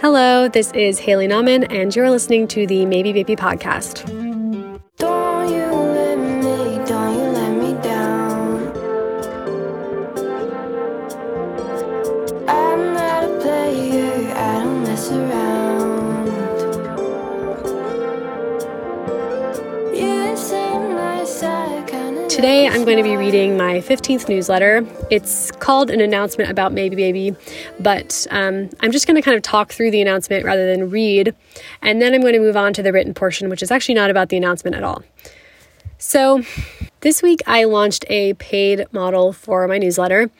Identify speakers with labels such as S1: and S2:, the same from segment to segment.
S1: Hello, this is Haley Nahman, and you're listening to the Maybe Baby podcast. Reading my 15th newsletter. It's called an announcement about Maybe Baby, but um, I'm just going to kind of talk through the announcement rather than read, and then I'm going to move on to the written portion, which is actually not about the announcement at all. So, this week I launched a paid model for my newsletter.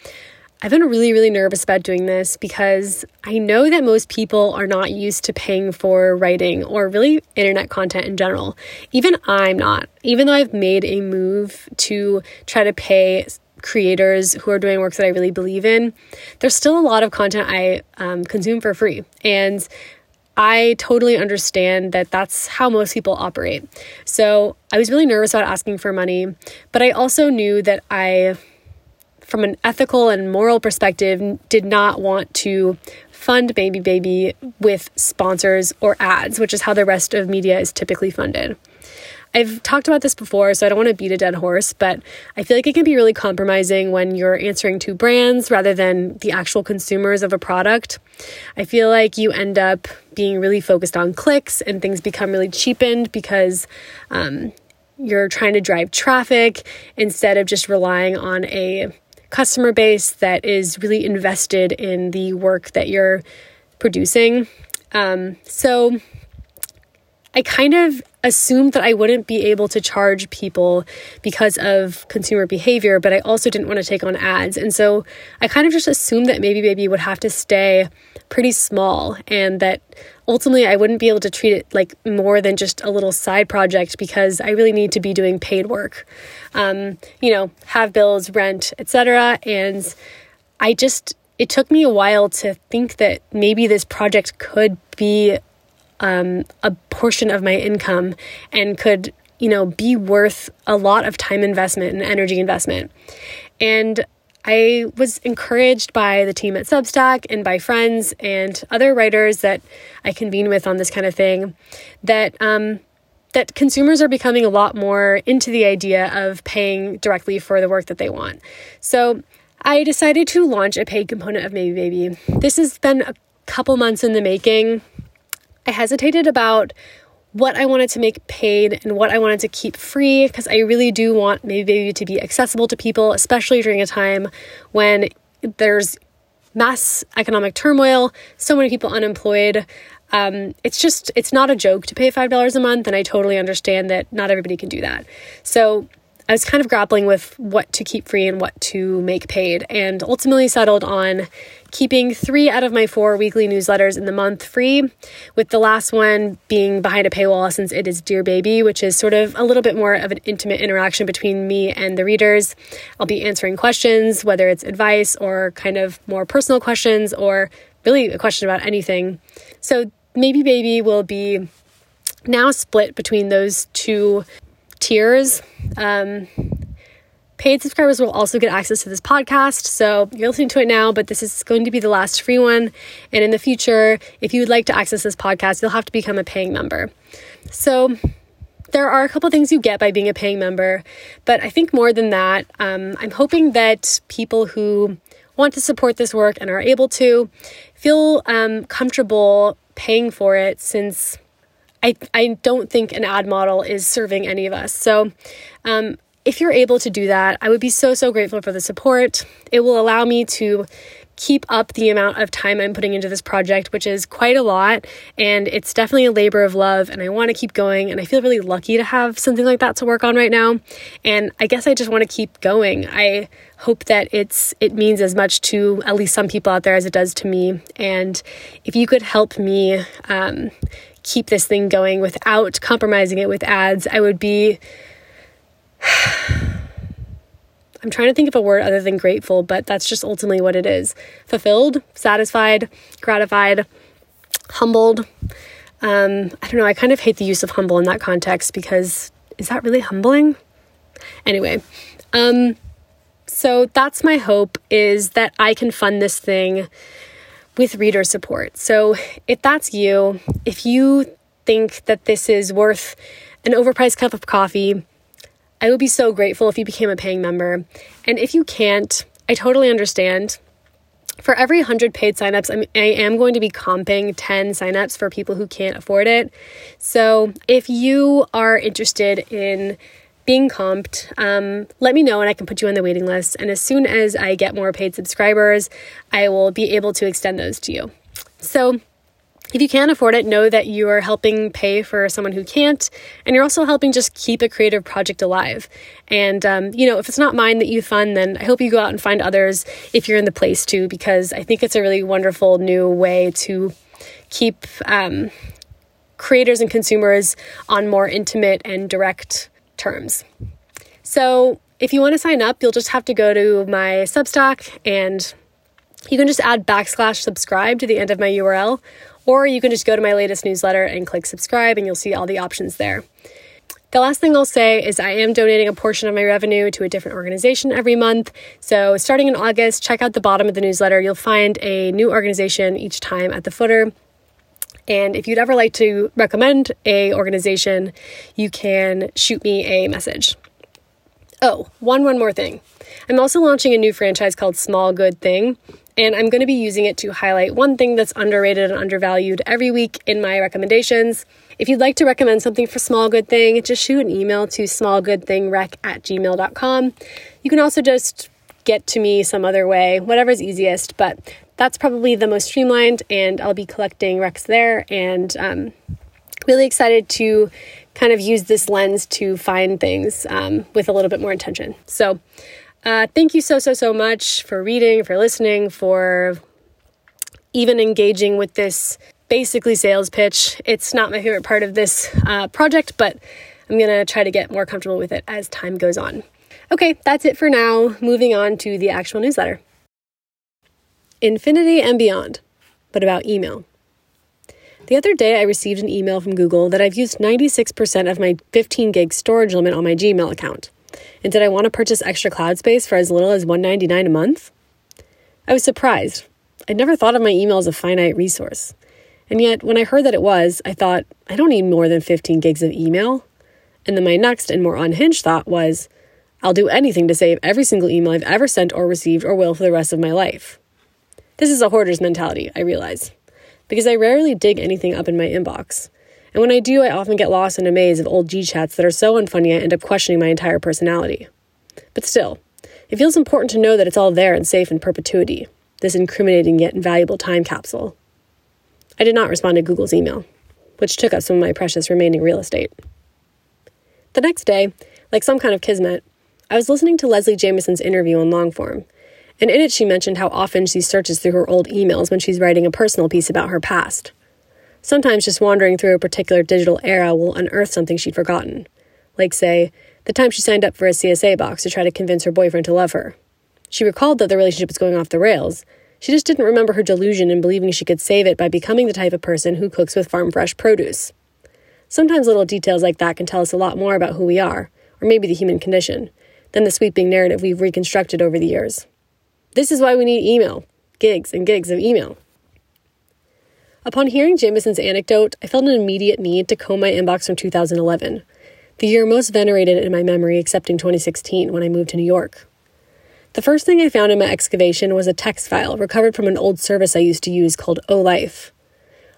S1: I've been really, really nervous about doing this because I know that most people are not used to paying for writing or really internet content in general. Even I'm not. Even though I've made a move to try to pay creators who are doing work that I really believe in, there's still a lot of content I um, consume for free. And I totally understand that that's how most people operate. So I was really nervous about asking for money, but I also knew that I from an ethical and moral perspective, did not want to fund Maybe Baby with sponsors or ads, which is how the rest of media is typically funded. I've talked about this before, so I don't want to beat a dead horse, but I feel like it can be really compromising when you're answering to brands rather than the actual consumers of a product. I feel like you end up being really focused on clicks and things become really cheapened because um, you're trying to drive traffic instead of just relying on a customer base that is really invested in the work that you're producing. Um, so I kind of assumed that I wouldn't be able to charge people because of consumer behavior, but I also didn't want to take on ads. And so I kind of just assumed that maybe Baby would have to stay pretty small and that ultimately I wouldn't be able to treat it like more than just a little side project because I really need to be doing paid work. Um, you know, have bills, rent, etc. And I just it took me a while to think that maybe this project could be um, a portion of my income and could you know be worth a lot of time investment and energy investment and i was encouraged by the team at substack and by friends and other writers that i convene with on this kind of thing that um, that consumers are becoming a lot more into the idea of paying directly for the work that they want. So i decided to launch a paid component of maybe baby. This has been a couple months in the making. I hesitated about what I wanted to make paid and what I wanted to keep free because I really do want Maybe to be accessible to people, especially during a time when there's mass economic turmoil, so many people unemployed. Um, it's just, it's not a joke to pay $5 a month, and I totally understand that not everybody can do that. So I was kind of grappling with what to keep free and what to make paid, and ultimately settled on keeping three out of my four weekly newsletters in the month free, with the last one being behind a paywall since it is Dear Baby, which is sort of a little bit more of an intimate interaction between me and the readers. I'll be answering questions, whether it's advice or kind of more personal questions or really a question about anything. So, Maybe Baby will be now split between those two tiers. Um, paid subscribers will also get access to this podcast. So you're listening to it now, but this is going to be the last free one. And in the future, if you would like to access this podcast, you'll have to become a paying member. So there are a couple things you get by being a paying member, but I think more than that, um, I'm hoping that people who want to support this work and are able to feel um, comfortable paying for it since I, I don't think an ad model is serving any of us. So, um, if you're able to do that, I would be so, so grateful for the support. It will allow me to keep up the amount of time I'm putting into this project, which is quite a lot. And it's definitely a labor of love. And I want to keep going. And I feel really lucky to have something like that to work on right now. And I guess I just want to keep going. I hope that it's it means as much to at least some people out there as it does to me. And if you could help me um, keep this thing going without compromising it with ads, I would be. I'm trying to think of a word other than grateful, but that's just ultimately what it is fulfilled, satisfied, gratified, humbled. Um, I don't know. I kind of hate the use of humble in that context because is that really humbling? Anyway, um, so that's my hope is that I can fund this thing with reader support. So if that's you, if you think that this is worth an overpriced cup of coffee, I would be so grateful if you became a paying member. And if you can't, I totally understand. For every 100 paid signups, I'm, I am going to be comping 10 signups for people who can't afford it. So if you are interested in being comped, um, let me know and I can put you on the waiting list. And as soon as I get more paid subscribers, I will be able to extend those to you. So if you can't afford it, know that you are helping pay for someone who can't, and you're also helping just keep a creative project alive. And, um, you know, if it's not mine that you fund, then I hope you go out and find others if you're in the place to, because I think it's a really wonderful new way to keep um, creators and consumers on more intimate and direct terms. So, if you want to sign up, you'll just have to go to my Substack and you can just add backslash subscribe to the end of my URL, or you can just go to my latest newsletter and click subscribe, and you'll see all the options there. The last thing I'll say is I am donating a portion of my revenue to a different organization every month. So, starting in August, check out the bottom of the newsletter. You'll find a new organization each time at the footer. And if you'd ever like to recommend a organization, you can shoot me a message. Oh, one one more thing. I'm also launching a new franchise called Small Good Thing and I'm going to be using it to highlight one thing that's underrated and undervalued every week in my recommendations. If you'd like to recommend something for Small Good Thing, just shoot an email to smallgoodthingrec at gmail.com. You can also just get to me some other way, whatever's easiest, but that's probably the most streamlined, and I'll be collecting recs there and um, really excited to kind of use this lens to find things um, with a little bit more intention. So, uh, thank you so, so, so much for reading, for listening, for even engaging with this basically sales pitch. It's not my favorite part of this uh, project, but I'm going to try to get more comfortable with it as time goes on. Okay, that's it for now. Moving on to the actual newsletter Infinity and Beyond, but about email. The other day, I received an email from Google that I've used 96% of my 15 gig storage limit on my Gmail account. And did I want to purchase extra cloud space for as little as 199 a month? I was surprised. I'd never thought of my email as a finite resource. And yet, when I heard that it was, I thought, I don't need more than 15 gigs of email. And then my next and more unhinged thought was, I'll do anything to save every single email I've ever sent or received or will for the rest of my life. This is a hoarder's mentality, I realize, because I rarely dig anything up in my inbox. And when I do, I often get lost in a maze of old G chats that are so unfunny I end up questioning my entire personality. But still, it feels important to know that it's all there and safe in perpetuity, this incriminating yet invaluable time capsule. I did not respond to Google's email, which took up some of my precious remaining real estate. The next day, like some kind of kismet, I was listening to Leslie Jamison's interview on Longform, and in it she mentioned how often she searches through her old emails when she's writing a personal piece about her past. Sometimes just wandering through a particular digital era will unearth something she'd forgotten. Like, say, the time she signed up for a CSA box to try to convince her boyfriend to love her. She recalled that the relationship was going off the rails. She just didn't remember her delusion in believing she could save it by becoming the type of person who cooks with farm fresh produce. Sometimes little details like that can tell us a lot more about who we are, or maybe the human condition, than the sweeping narrative we've reconstructed over the years. This is why we need email gigs and gigs of email. Upon hearing Jamison's anecdote, I felt an immediate need to comb my inbox from 2011, the year most venerated in my memory, excepting 2016 when I moved to New York. The first thing I found in my excavation was a text file recovered from an old service I used to use called OhLife.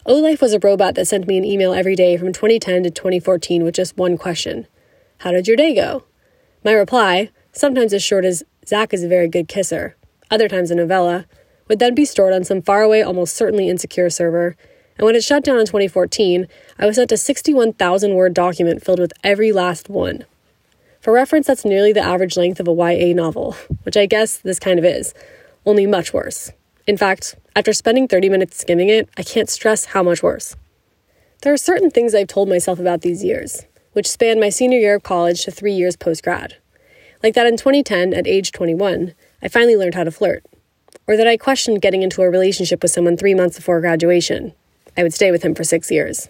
S1: OhLife was a robot that sent me an email every day from 2010 to 2014 with just one question How did your day go? My reply, sometimes as short as Zach is a very good kisser, other times a novella, would then be stored on some faraway, almost certainly insecure server. And when it shut down in 2014, I was sent a 61,000 word document filled with every last one. For reference, that's nearly the average length of a YA novel, which I guess this kind of is, only much worse. In fact, after spending 30 minutes skimming it, I can't stress how much worse. There are certain things I've told myself about these years, which span my senior year of college to three years post grad. Like that in 2010, at age 21, I finally learned how to flirt or that I questioned getting into a relationship with someone three months before graduation. I would stay with him for six years.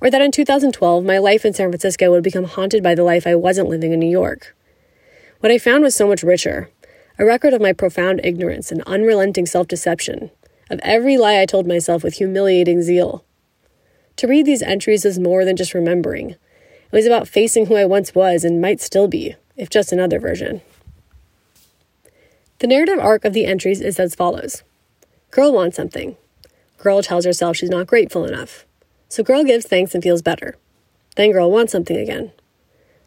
S1: Or that in 2012, my life in San Francisco would become haunted by the life I wasn't living in New York. What I found was so much richer a record of my profound ignorance and unrelenting self deception, of every lie I told myself with humiliating zeal. To read these entries was more than just remembering. It was about facing who I once was and might still be, if just another version. The narrative arc of the entries is as follows Girl wants something. Girl tells herself she's not grateful enough. So girl gives thanks and feels better. Then girl wants something again.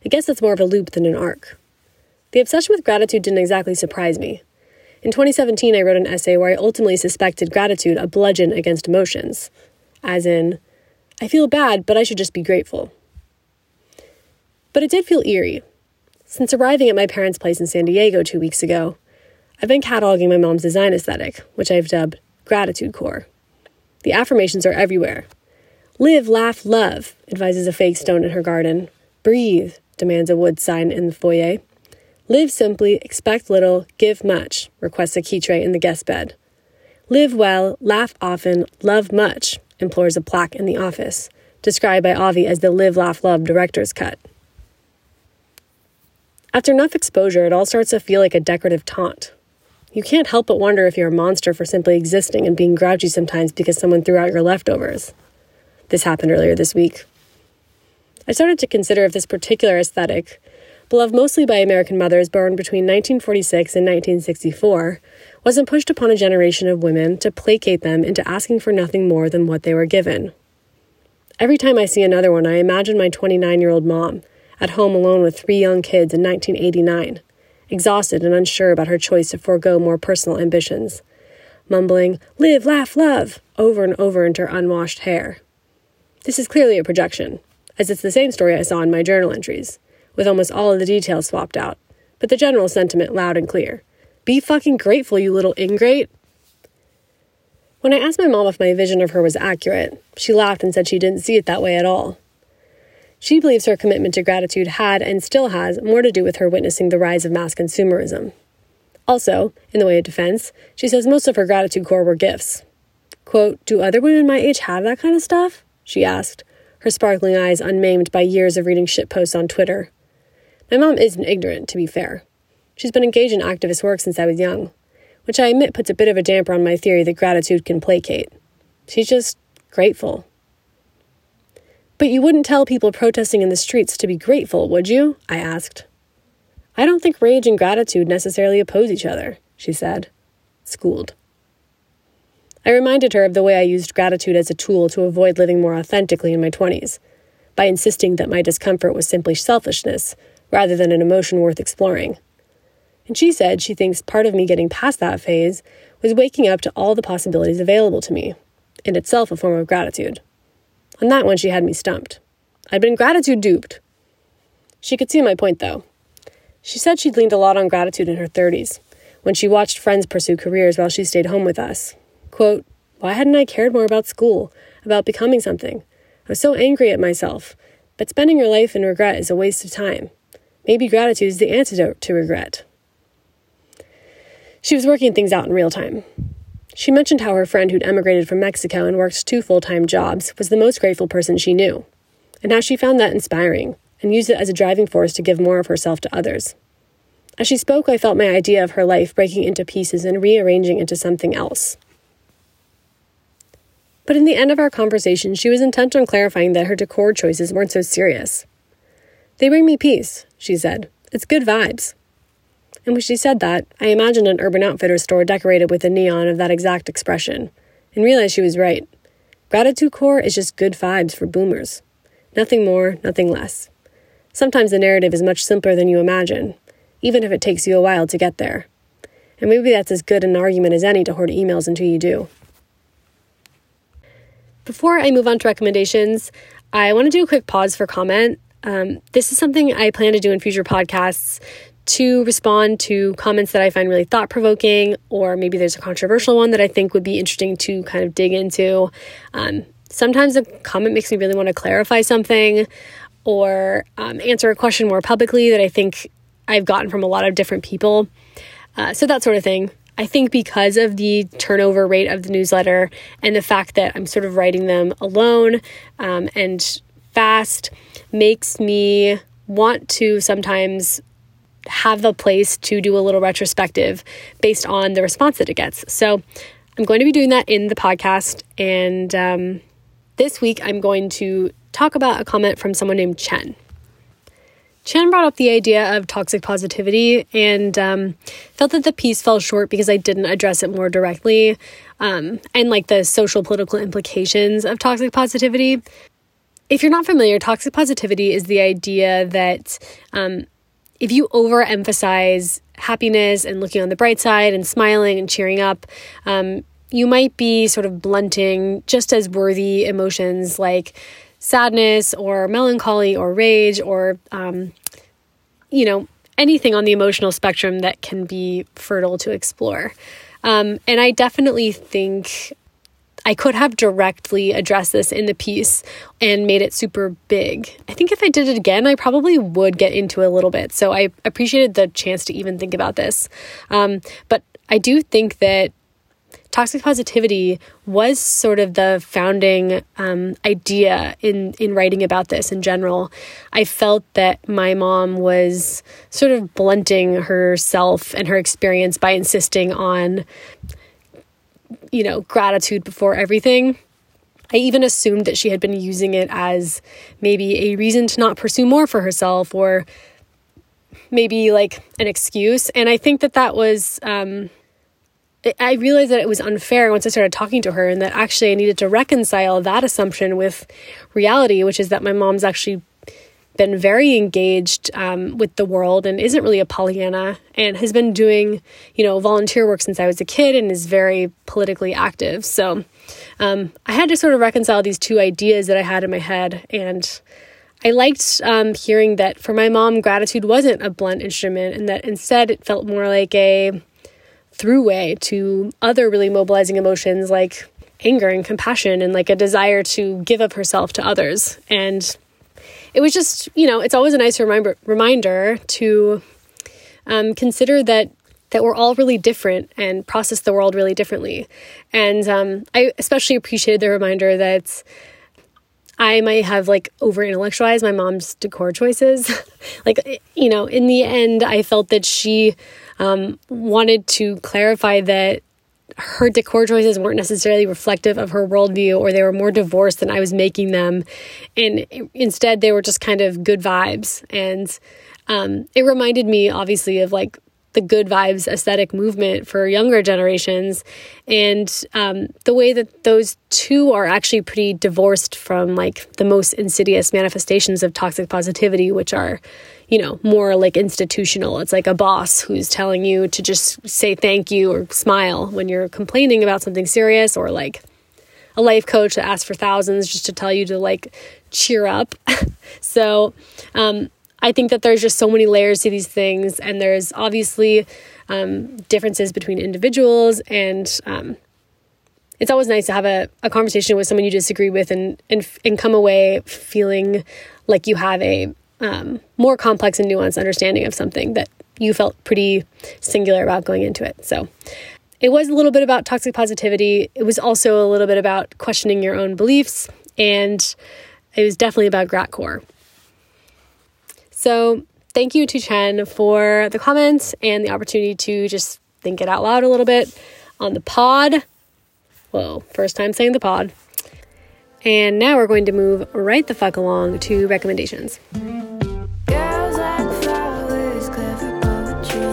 S1: I guess that's more of a loop than an arc. The obsession with gratitude didn't exactly surprise me. In 2017, I wrote an essay where I ultimately suspected gratitude a bludgeon against emotions, as in, I feel bad, but I should just be grateful. But it did feel eerie. Since arriving at my parents' place in San Diego two weeks ago, I've been cataloging my mom's design aesthetic, which I've dubbed Gratitude Core. The affirmations are everywhere. Live, laugh, love, advises a fake stone in her garden. Breathe, demands a wood sign in the foyer. Live simply, expect little, give much, requests a key tray in the guest bed. Live well, laugh often, love much, implores a plaque in the office, described by Avi as the Live, Laugh, Love director's cut. After enough exposure, it all starts to feel like a decorative taunt. You can't help but wonder if you're a monster for simply existing and being grouchy sometimes because someone threw out your leftovers. This happened earlier this week. I started to consider if this particular aesthetic, beloved mostly by American mothers born between 1946 and 1964, wasn't pushed upon a generation of women to placate them into asking for nothing more than what they were given. Every time I see another one, I imagine my 29 year old mom, at home alone with three young kids in 1989, exhausted and unsure about her choice to forego more personal ambitions, mumbling, Live, laugh, love, over and over into her unwashed hair. This is clearly a projection, as it's the same story I saw in my journal entries with almost all of the details swapped out, but the general sentiment loud and clear. Be fucking grateful, you little ingrate. When I asked my mom if my vision of her was accurate, she laughed and said she didn't see it that way at all. She believes her commitment to gratitude had and still has more to do with her witnessing the rise of mass consumerism. Also, in the way of defense, she says most of her gratitude core were gifts. Quote, Do other women my age have that kind of stuff? She asked, her sparkling eyes unmaimed by years of reading shitposts on Twitter. My mom isn't ignorant, to be fair. She's been engaged in activist work since I was young, which I admit puts a bit of a damper on my theory that gratitude can placate. She's just grateful. But you wouldn't tell people protesting in the streets to be grateful, would you? I asked. I don't think rage and gratitude necessarily oppose each other, she said, schooled. I reminded her of the way I used gratitude as a tool to avoid living more authentically in my 20s, by insisting that my discomfort was simply selfishness rather than an emotion worth exploring. And she said she thinks part of me getting past that phase was waking up to all the possibilities available to me, in itself a form of gratitude. On that one, she had me stumped. I'd been gratitude duped. She could see my point, though. She said she'd leaned a lot on gratitude in her 30s, when she watched friends pursue careers while she stayed home with us. Quote, Why hadn't I cared more about school, about becoming something? I was so angry at myself. But spending your life in regret is a waste of time. Maybe gratitude is the antidote to regret. She was working things out in real time. She mentioned how her friend who'd emigrated from Mexico and worked two full time jobs was the most grateful person she knew, and how she found that inspiring and used it as a driving force to give more of herself to others. As she spoke, I felt my idea of her life breaking into pieces and rearranging into something else. But in the end of our conversation, she was intent on clarifying that her decor choices weren't so serious. They bring me peace, she said. It's good vibes. And when she said that, I imagined an Urban Outfitters store decorated with a neon of that exact expression, and realized she was right. Gratitude core is just good vibes for boomers. Nothing more, nothing less. Sometimes the narrative is much simpler than you imagine, even if it takes you a while to get there. And maybe that's as good an argument as any to hoard emails until you do. Before I move on to recommendations, I want to do a quick pause for comment. Um, this is something I plan to do in future podcasts to respond to comments that I find really thought provoking, or maybe there's a controversial one that I think would be interesting to kind of dig into. Um, sometimes a comment makes me really want to clarify something or um, answer a question more publicly that I think I've gotten from a lot of different people. Uh, so, that sort of thing. I think because of the turnover rate of the newsletter and the fact that I'm sort of writing them alone um, and fast makes me want to sometimes have a place to do a little retrospective based on the response that it gets. So I'm going to be doing that in the podcast. And um, this week, I'm going to talk about a comment from someone named Chen. Chen brought up the idea of toxic positivity and um, felt that the piece fell short because I didn't address it more directly um, and like the social political implications of toxic positivity. If you're not familiar, toxic positivity is the idea that um, if you overemphasize happiness and looking on the bright side and smiling and cheering up, um, you might be sort of blunting just as worthy emotions like sadness or melancholy or rage or, um, you know, anything on the emotional spectrum that can be fertile to explore. Um, and I definitely think I could have directly addressed this in the piece and made it super big. I think if I did it again, I probably would get into it a little bit. So I appreciated the chance to even think about this. Um, but I do think that toxic positivity was sort of the founding um, idea in in writing about this in general. I felt that my mom was sort of blunting herself and her experience by insisting on, you know, gratitude before everything. I even assumed that she had been using it as maybe a reason to not pursue more for herself or maybe like an excuse. And I think that that was. Um, I realized that it was unfair once I started talking to her, and that actually I needed to reconcile that assumption with reality, which is that my mom's actually been very engaged um, with the world and isn't really a Pollyanna and has been doing, you know, volunteer work since I was a kid and is very politically active. So um, I had to sort of reconcile these two ideas that I had in my head. And I liked um, hearing that for my mom, gratitude wasn't a blunt instrument and that instead it felt more like a throughway to other really mobilizing emotions like anger and compassion and like a desire to give of herself to others. And it was just, you know, it's always a nice reminder reminder to um, consider that that we're all really different and process the world really differently. And um, I especially appreciated the reminder that I might have like over intellectualized my mom's decor choices. like, you know, in the end, I felt that she um, wanted to clarify that her decor choices weren't necessarily reflective of her worldview or they were more divorced than I was making them. And instead, they were just kind of good vibes. And um, it reminded me, obviously, of like the good vibes aesthetic movement for younger generations and um, the way that those two are actually pretty divorced from like the most insidious manifestations of toxic positivity which are you know, more like institutional. It's like a boss who's telling you to just say thank you or smile when you're complaining about something serious, or like a life coach that asks for thousands just to tell you to like cheer up. so, um, I think that there's just so many layers to these things, and there's obviously um, differences between individuals, and um, it's always nice to have a, a conversation with someone you disagree with and, and and come away feeling like you have a um, more complex and nuanced understanding of something that you felt pretty singular about going into it. So it was a little bit about toxic positivity. It was also a little bit about questioning your own beliefs, and it was definitely about Gratcore. So thank you to Chen for the comments and the opportunity to just think it out loud a little bit on the pod. Whoa, first time saying the pod. And now we're going to move right the fuck along to recommendations.
S2: Girls like flowers, clever poetry.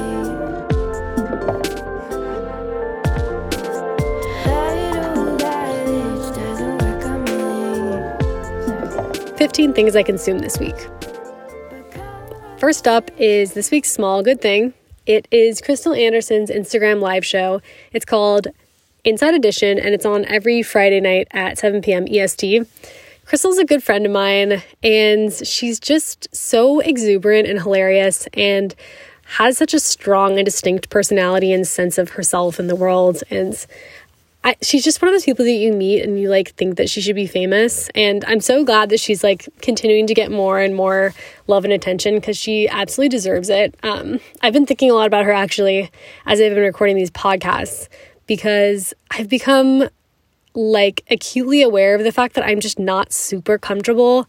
S2: Little eyelids doesn't work on me.
S1: 15 things I consumed this week. First up is this week's small good thing. It is Crystal Anderson's Instagram live show. It's called Inside Edition, and it's on every Friday night at 7 p.m. EST. Crystal's a good friend of mine, and she's just so exuberant and hilarious and has such a strong and distinct personality and sense of herself in the world. And I, she's just one of those people that you meet and you like think that she should be famous. And I'm so glad that she's like continuing to get more and more love and attention because she absolutely deserves it. Um, I've been thinking a lot about her actually as I've been recording these podcasts because I've become like acutely aware of the fact that I'm just not super comfortable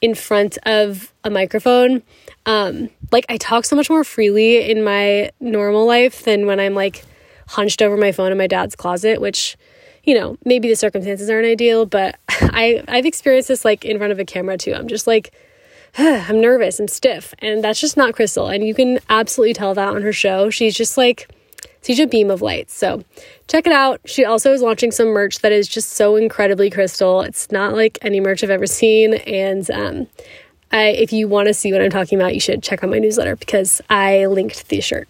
S1: in front of a microphone. Um, like I talk so much more freely in my normal life than when I'm like hunched over my phone in my dad's closet, which, you know, maybe the circumstances aren't ideal, but I, I've experienced this like in front of a camera too. I'm just like, I'm nervous, I'm stiff, and that's just not Crystal. And you can absolutely tell that on her show. She's just like, she's a beam of light. So check it out. She also is launching some merch that is just so incredibly crystal. It's not like any merch I've ever seen. And um, I, if you want to see what I'm talking about, you should check out my newsletter because I linked the shirt.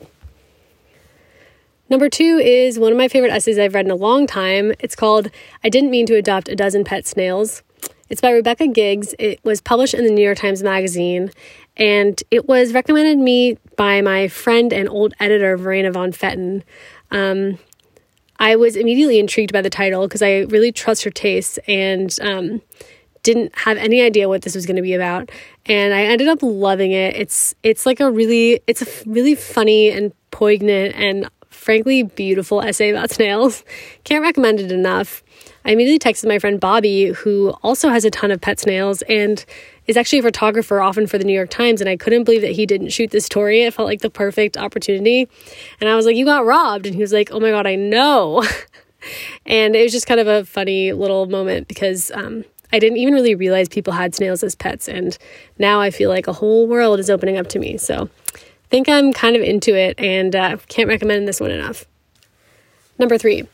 S1: Number two is one of my favorite essays I've read in a long time. It's called I Didn't Mean to Adopt a Dozen Pet Snails. It's by Rebecca Giggs. It was published in the New York Times Magazine, and it was recommended me by my friend and old editor, Verena von Pfetten. Um, I was immediately intrigued by the title because I really trust her tastes and um, didn't have any idea what this was going to be about. And I ended up loving it. It's it's like a really it's a really funny and poignant and frankly beautiful essay about snails. Can't recommend it enough. I immediately texted my friend Bobby, who also has a ton of pet snails and is actually a photographer often for the New York Times. And I couldn't believe that he didn't shoot this story. It felt like the perfect opportunity. And I was like, You got robbed. And he was like, Oh my God, I know. and it was just kind of a funny little moment because um, I didn't even really realize people had snails as pets. And now I feel like a whole world is opening up to me. So think I'm kind of into it and uh, can't recommend this one enough. Number three,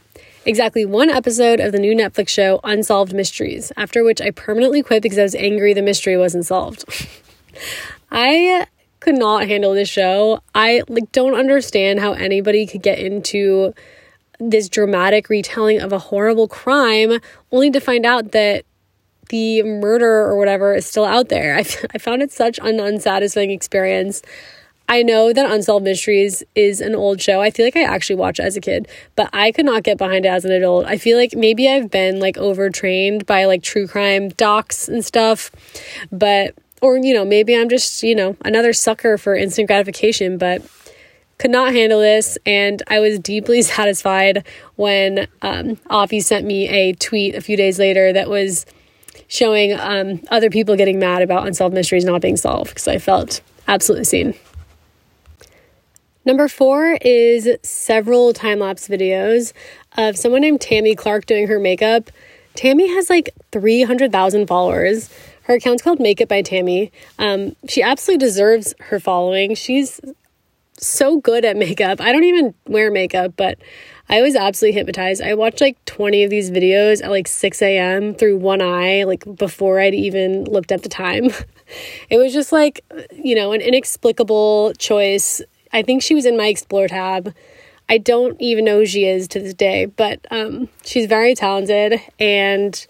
S1: exactly one episode of the new Netflix show Unsolved Mysteries, after which I permanently quit because I was angry the mystery wasn't solved. I could not handle this show. I like don't understand how anybody could get into this dramatic retelling of a horrible crime only to find out that the murder or whatever is still out there. I, I found it such an unsatisfying experience. I know that Unsolved Mysteries is an old show. I feel like I actually watched it as a kid, but I could not get behind it as an adult. I feel like maybe I've been like overtrained by like true crime docs and stuff, but or you know, maybe I'm just, you know, another sucker for instant gratification, but could not handle this and I was deeply satisfied when um Avi sent me a tweet a few days later that was showing um, other people getting mad about unsolved mysteries not being solved because I felt absolutely seen. Number four is several time lapse videos of someone named Tammy Clark doing her makeup. Tammy has like 300,000 followers. Her account's called Makeup by Tammy. Um, she absolutely deserves her following. She's so good at makeup. I don't even wear makeup, but I was absolutely hypnotized. I watched like 20 of these videos at like 6 a.m. through one eye, like before I'd even looked at the time. it was just like, you know, an inexplicable choice I think she was in my Explore tab. I don't even know who she is to this day, but um, she's very talented, and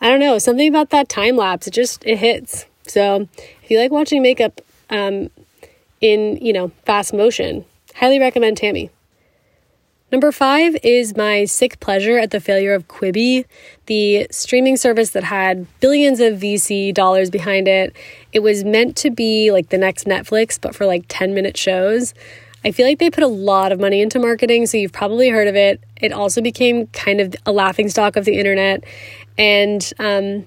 S1: I don't know something about that time lapse. It just it hits. So if you like watching makeup um, in you know fast motion, highly recommend Tammy. Number five is my sick pleasure at the failure of Quibi, the streaming service that had billions of VC dollars behind it. It was meant to be like the next Netflix, but for like 10 minute shows. I feel like they put a lot of money into marketing, so you've probably heard of it. It also became kind of a laughing stock of the internet. And um,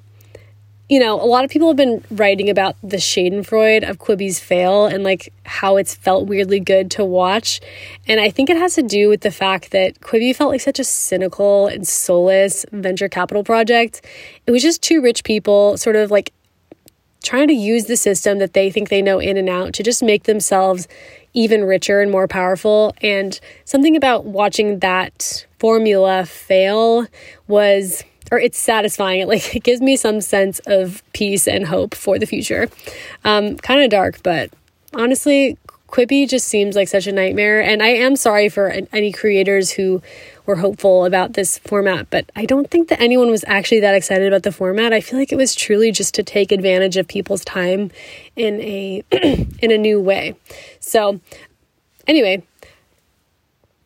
S1: you know, a lot of people have been writing about the Schadenfreude of Quibi's fail and like how it's felt weirdly good to watch. And I think it has to do with the fact that Quibi felt like such a cynical and soulless venture capital project. It was just two rich people sort of like trying to use the system that they think they know in and out to just make themselves even richer and more powerful. And something about watching that formula fail was or it's satisfying. It like it gives me some sense of peace and hope for the future. Um, kind of dark, but honestly, Quibi just seems like such a nightmare. And I am sorry for any creators who were hopeful about this format, but I don't think that anyone was actually that excited about the format. I feel like it was truly just to take advantage of people's time in a in a new way. So, anyway,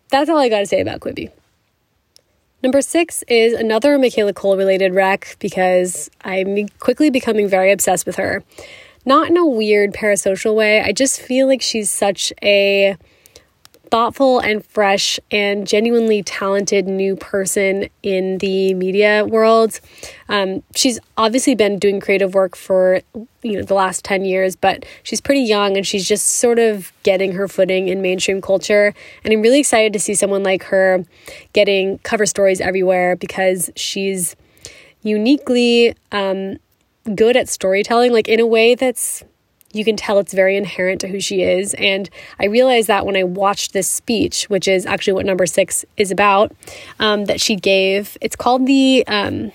S1: that's all I got to say about Quibi. Number six is another Michaela Coel related wreck because I'm quickly becoming very obsessed with her. Not in a weird parasocial way, I just feel like she's such a thoughtful and fresh and genuinely talented new person in the media world. Um, she's obviously been doing creative work for you know the last 10 years but she's pretty young and she's just sort of getting her footing in mainstream culture and i'm really excited to see someone like her getting cover stories everywhere because she's uniquely um, good at storytelling like in a way that's you can tell it's very inherent to who she is. And I realized that when I watched this speech, which is actually what number six is about, um, that she gave. It's called the, um,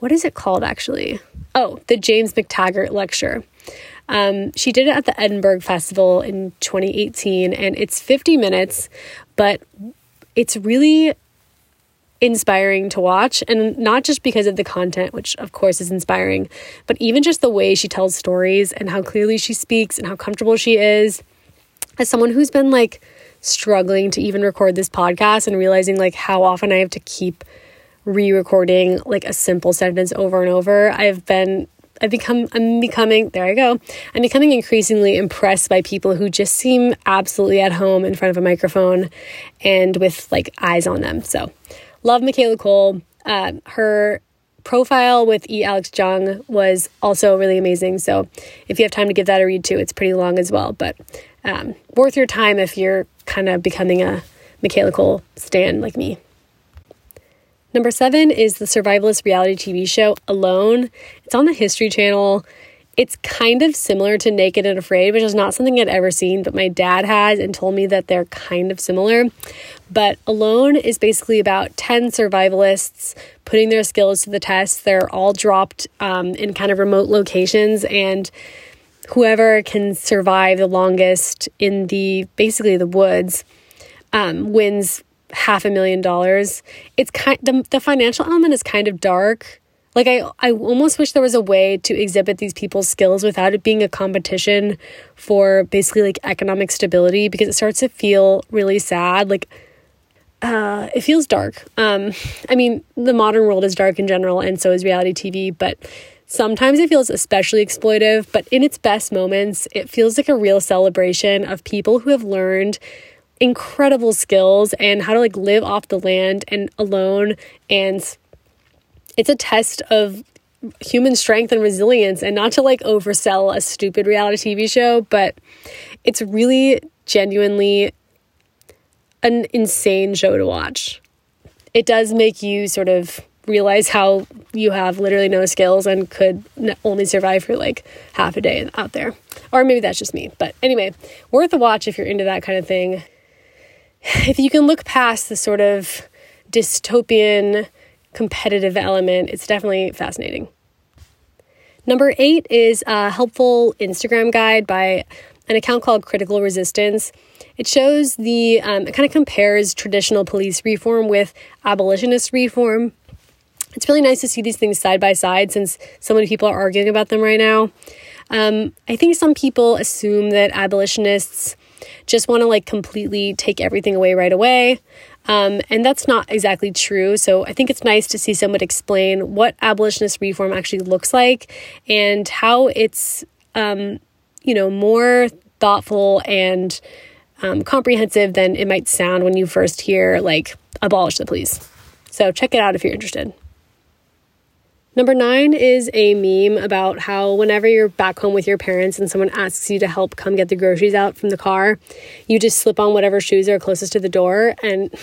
S1: what is it called actually? Oh, the James MacTaggart Lecture. Um, she did it at the Edinburgh Festival in 2018, and it's 50 minutes, but it's really inspiring to watch and not just because of the content which of course is inspiring but even just the way she tells stories and how clearly she speaks and how comfortable she is as someone who's been like struggling to even record this podcast and realizing like how often I have to keep re-recording like a simple sentence over and over I've been I've become I'm becoming there I go. I'm becoming increasingly impressed by people who just seem absolutely at home in front of a microphone and with like eyes on them. So Love Michaela Coel. Uh, her profile with E. Alex Jung was also really amazing. So if you have time to give that a read too, it's pretty long as well, but um, worth your time if you're kind of becoming a Michaela Coel stan like me. Number seven is the survivalist reality TV show Alone. It's on the History Channel. It's kind of similar to Naked and Afraid, which is not something I'd ever seen, but my dad has and told me that they're kind of similar. But Alone is basically about 10 survivalists putting their skills to the test. They're all dropped um, in kind of remote locations, and whoever can survive the longest in the basically the woods um, wins half a million dollars. It's kind the, the financial element is kind of dark like I I almost wish there was a way to exhibit these people's skills without it being a competition for basically like economic stability because it starts to feel really sad. Like uh, it feels dark. Um, I mean, the modern world is dark in general, and so is reality TV, but sometimes it feels especially exploitive. But in its best moments, it feels like a real celebration of people who have learned incredible skills and how to like live off the land and alone and it's a test of human strength and resilience and not to like oversell a stupid reality TV show, but it's really genuinely an insane show to watch. It does make you sort of realize how you have literally no skills and could only survive for like half a day out there. Or maybe that's just me. But anyway, worth a watch if you're into that kind of thing. If you can look past the sort of dystopian competitive element. It's definitely fascinating. Number eight is a helpful Instagram guide by an account called Critical Resistance. It shows the, um, it kind of compares traditional police reform with abolitionist reform. It's really nice to see these things side by side since so many people are arguing about them right now. Um, I think some people assume that abolitionists just want to like completely take everything away right away. Um, and that's not exactly true. So I think it's nice to see someone explain what abolitionist reform actually looks like and how it's, um, you know, more thoughtful and um, comprehensive than it might sound when you first hear, like, abolish the police. So check it out if you're interested. Number nine is a meme about how whenever you're back home with your parents and someone asks you to help come get the groceries out from the car, you just slip on whatever shoes are closest to the door. And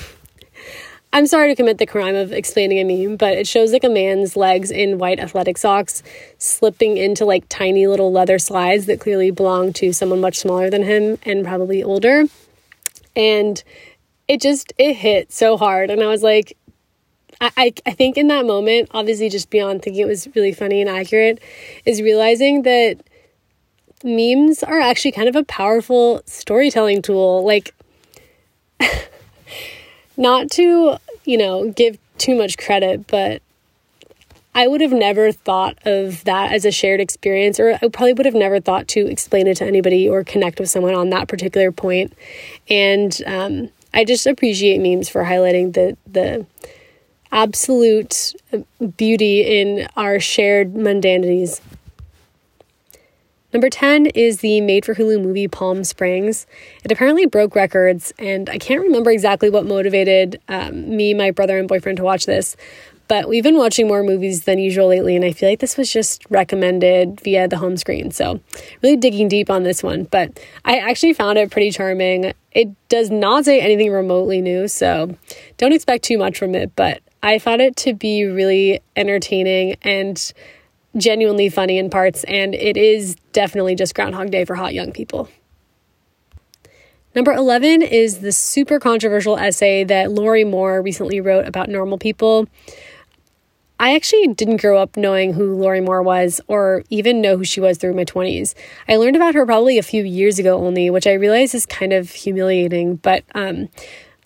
S1: I'm sorry to commit the crime of explaining a meme, but it shows like a man's legs in white athletic socks slipping into like tiny little leather slides that clearly belong to someone much smaller than him and probably older. And it just it hit so hard and I was like I, I think in that moment, obviously, just beyond thinking it was really funny and accurate, is realizing that memes are actually kind of a powerful storytelling tool. Like, not to, you know, give too much credit, but I would have never thought of that as a shared experience, or I probably would have never thought to explain it to anybody or connect with someone on that particular point. And um, I just appreciate memes for highlighting the the absolute beauty in our shared mundanities. Number 10 is the made for Hulu movie Palm Springs. It apparently broke records, and I can't remember exactly what motivated um, me, my brother, and boyfriend to watch this, but we've been watching more movies than usual lately, and I feel like this was just recommended via the home screen. So, really digging deep on this one, but I actually found it pretty charming. It does not say anything remotely new, so don't expect too much from it, but I found it to be really entertaining and genuinely funny in parts, and it is definitely just Groundhog Day for hot young people. Number 11 is the super controversial essay that Lorrie Moore recently wrote about normal people. I actually didn't grow up knowing who Lorrie Moore was or even know who she was through my 20s. I learned about her probably a few years ago only, which I realize is kind of humiliating, but um,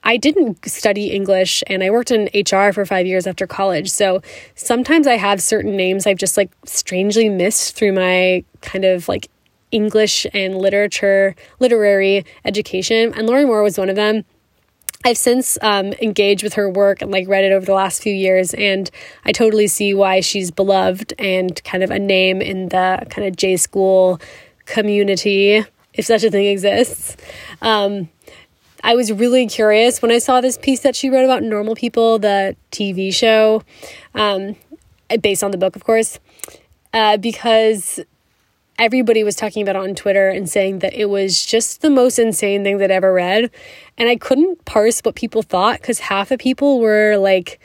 S1: I didn't study English and I worked in HR for five years after college. So sometimes I have certain names I've just like strangely missed through my kind of like English and literature, literary education. And Lorrie Moore was one of them. I've since um, engaged with her work and like read it over the last few years, and I totally see why she's beloved and kind of a name in the kind of J school community, if such a thing exists. Um, I was really curious when I saw this piece that she wrote about Normal People, the TV show, um, based on the book, of course, uh, because everybody was talking about it on Twitter and saying that it was just the most insane thing that I ever read. And I couldn't parse what people thought because half the people were like,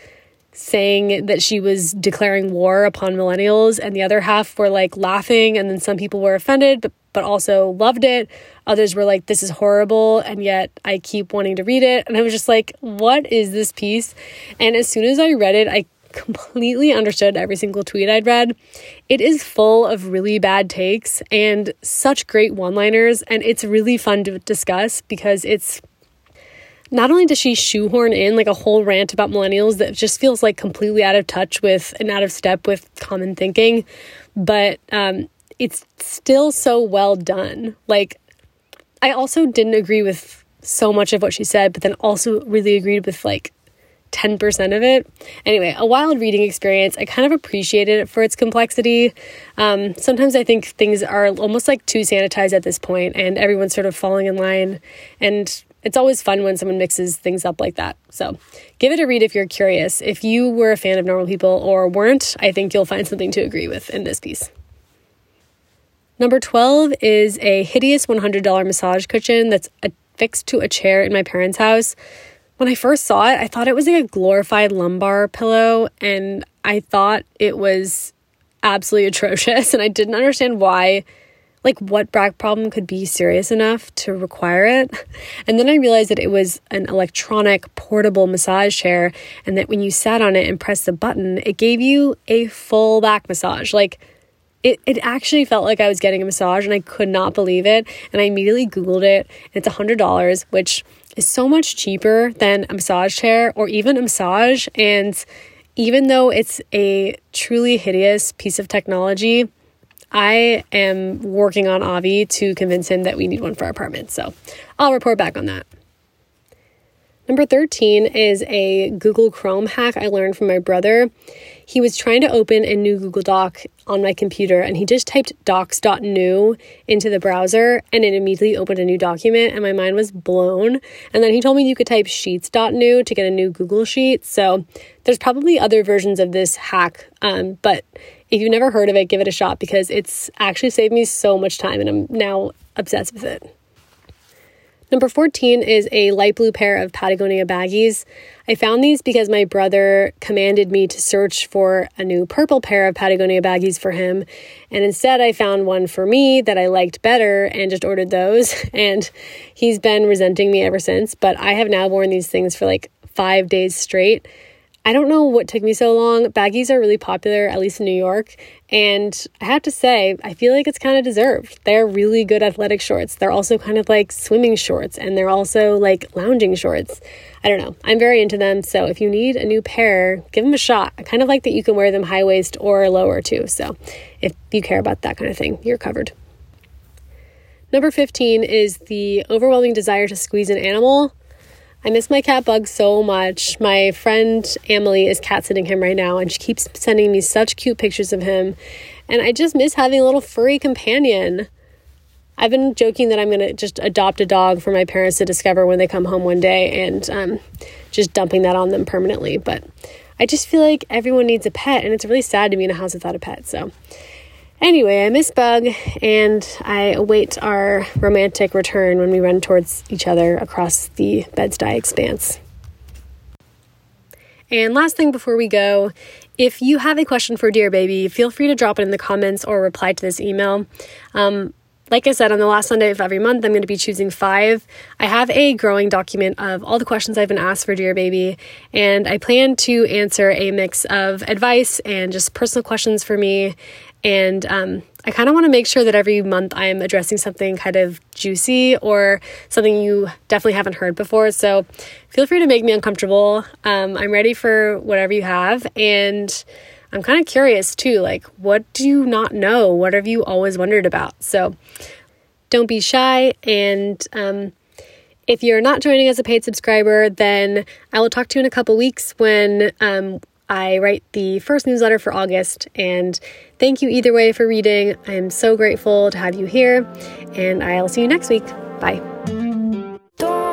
S1: saying that she was declaring war upon millennials and the other half were like laughing and then some people were offended but but also loved it. Others were like this is horrible and yet I keep wanting to read it. And I was just like what is this piece? And as soon as I read it I completely understood every single tweet I'd read. It is full of really bad takes and such great one-liners and it's really fun to discuss because it's not only does she shoehorn in like a whole rant about millennials that just feels like completely out of touch with and out of step with common thinking, but um, it's still so well done. Like, I also didn't agree with so much of what she said, but then also really agreed with like 10% of it. Anyway, a wild reading experience. I kind of appreciated it for its complexity. Um, sometimes I think things are almost like too sanitized at this point, and everyone's sort of falling in line. And it's always fun when someone mixes things up like that. So give it a read if you're curious. If you were a fan of normal people or weren't, I think you'll find something to agree with in this piece. Number 12 is a hideous $100 massage cushion that's affixed to a chair in my parents' house. When I first saw it, I thought it was like a glorified lumbar pillow, and I thought it was absolutely atrocious, and I didn't understand why like what back problem could be serious enough to require it. And then I realized that it was an electronic portable massage chair and that when you sat on it and pressed the button, it gave you a full back massage. Like it, it actually felt like I was getting a massage and I could not believe it. And I immediately Googled it and it's $100, which is so much cheaper than a massage chair or even a massage. And even though it's a truly hideous piece of technology, I am working on Avi to convince him that we need one for our apartment. So I'll report back on that. Number 13 is a Google Chrome hack I learned from my brother. He was trying to open a new Google Doc on my computer and he just typed docs.new into the browser and it immediately opened a new document and my mind was blown. And then he told me you could type sheets.new to get a new Google Sheet. So there's probably other versions of this hack, um, but if you've never heard of it, give it a shot because it's actually saved me so much time and I'm now obsessed with it. Number 14 is a light blue pair of Patagonia baggies. I found these because my brother commanded me to search for a new purple pair of Patagonia baggies for him. And instead, I found one for me that I liked better and just ordered those. And he's been resenting me ever since. But I have now worn these things for like five days straight. I don't know what took me so long. Baggies are really popular, at least in New York. And I have to say, I feel like it's kind of deserved. They're really good athletic shorts. They're also kind of like swimming shorts and they're also like lounging shorts. I don't know. I'm very into them. So if you need a new pair, give them a shot. I kind of like that you can wear them high waist or lower too. So if you care about that kind of thing, you're covered. Number 15 is the overwhelming desire to squeeze an animal. I miss my cat Bug so much. My friend Emily is cat sitting him right now, and she keeps sending me such cute pictures of him. And I just miss having a little furry companion. I've been joking that I'm going to just adopt a dog for my parents to discover when they come home one day and um, just dumping that on them permanently. But I just feel like everyone needs a pet, and it's really sad to be in a house without a pet. So, anyway, I miss Bug, and I await our romantic return when we run towards each other across the Bed-Stuy expanse. And last thing before we go, if you have a question for Dear Baby, feel free to drop it in the comments or reply to this email. Um, like I said, on the last Sunday of every month, I'm going to be choosing five. I have a growing document of all the questions I've been asked for Dear Baby, and I plan to answer a mix of advice and just personal questions for me. And um, I kind of want to make sure that every month I'm addressing something kind of juicy or something you definitely haven't heard before. So feel free to make me uncomfortable. Um, I'm ready for whatever you have. And I'm kind of curious too, like, what do you not know? What have you always wondered about? So don't be shy. And um, if you're not joining as a paid subscriber, then I will talk to you in a couple weeks when um, I write the first newsletter for August. And thank you either way for reading. I'm so grateful to have you here. And I'll see you next week. Bye.
S2: Don't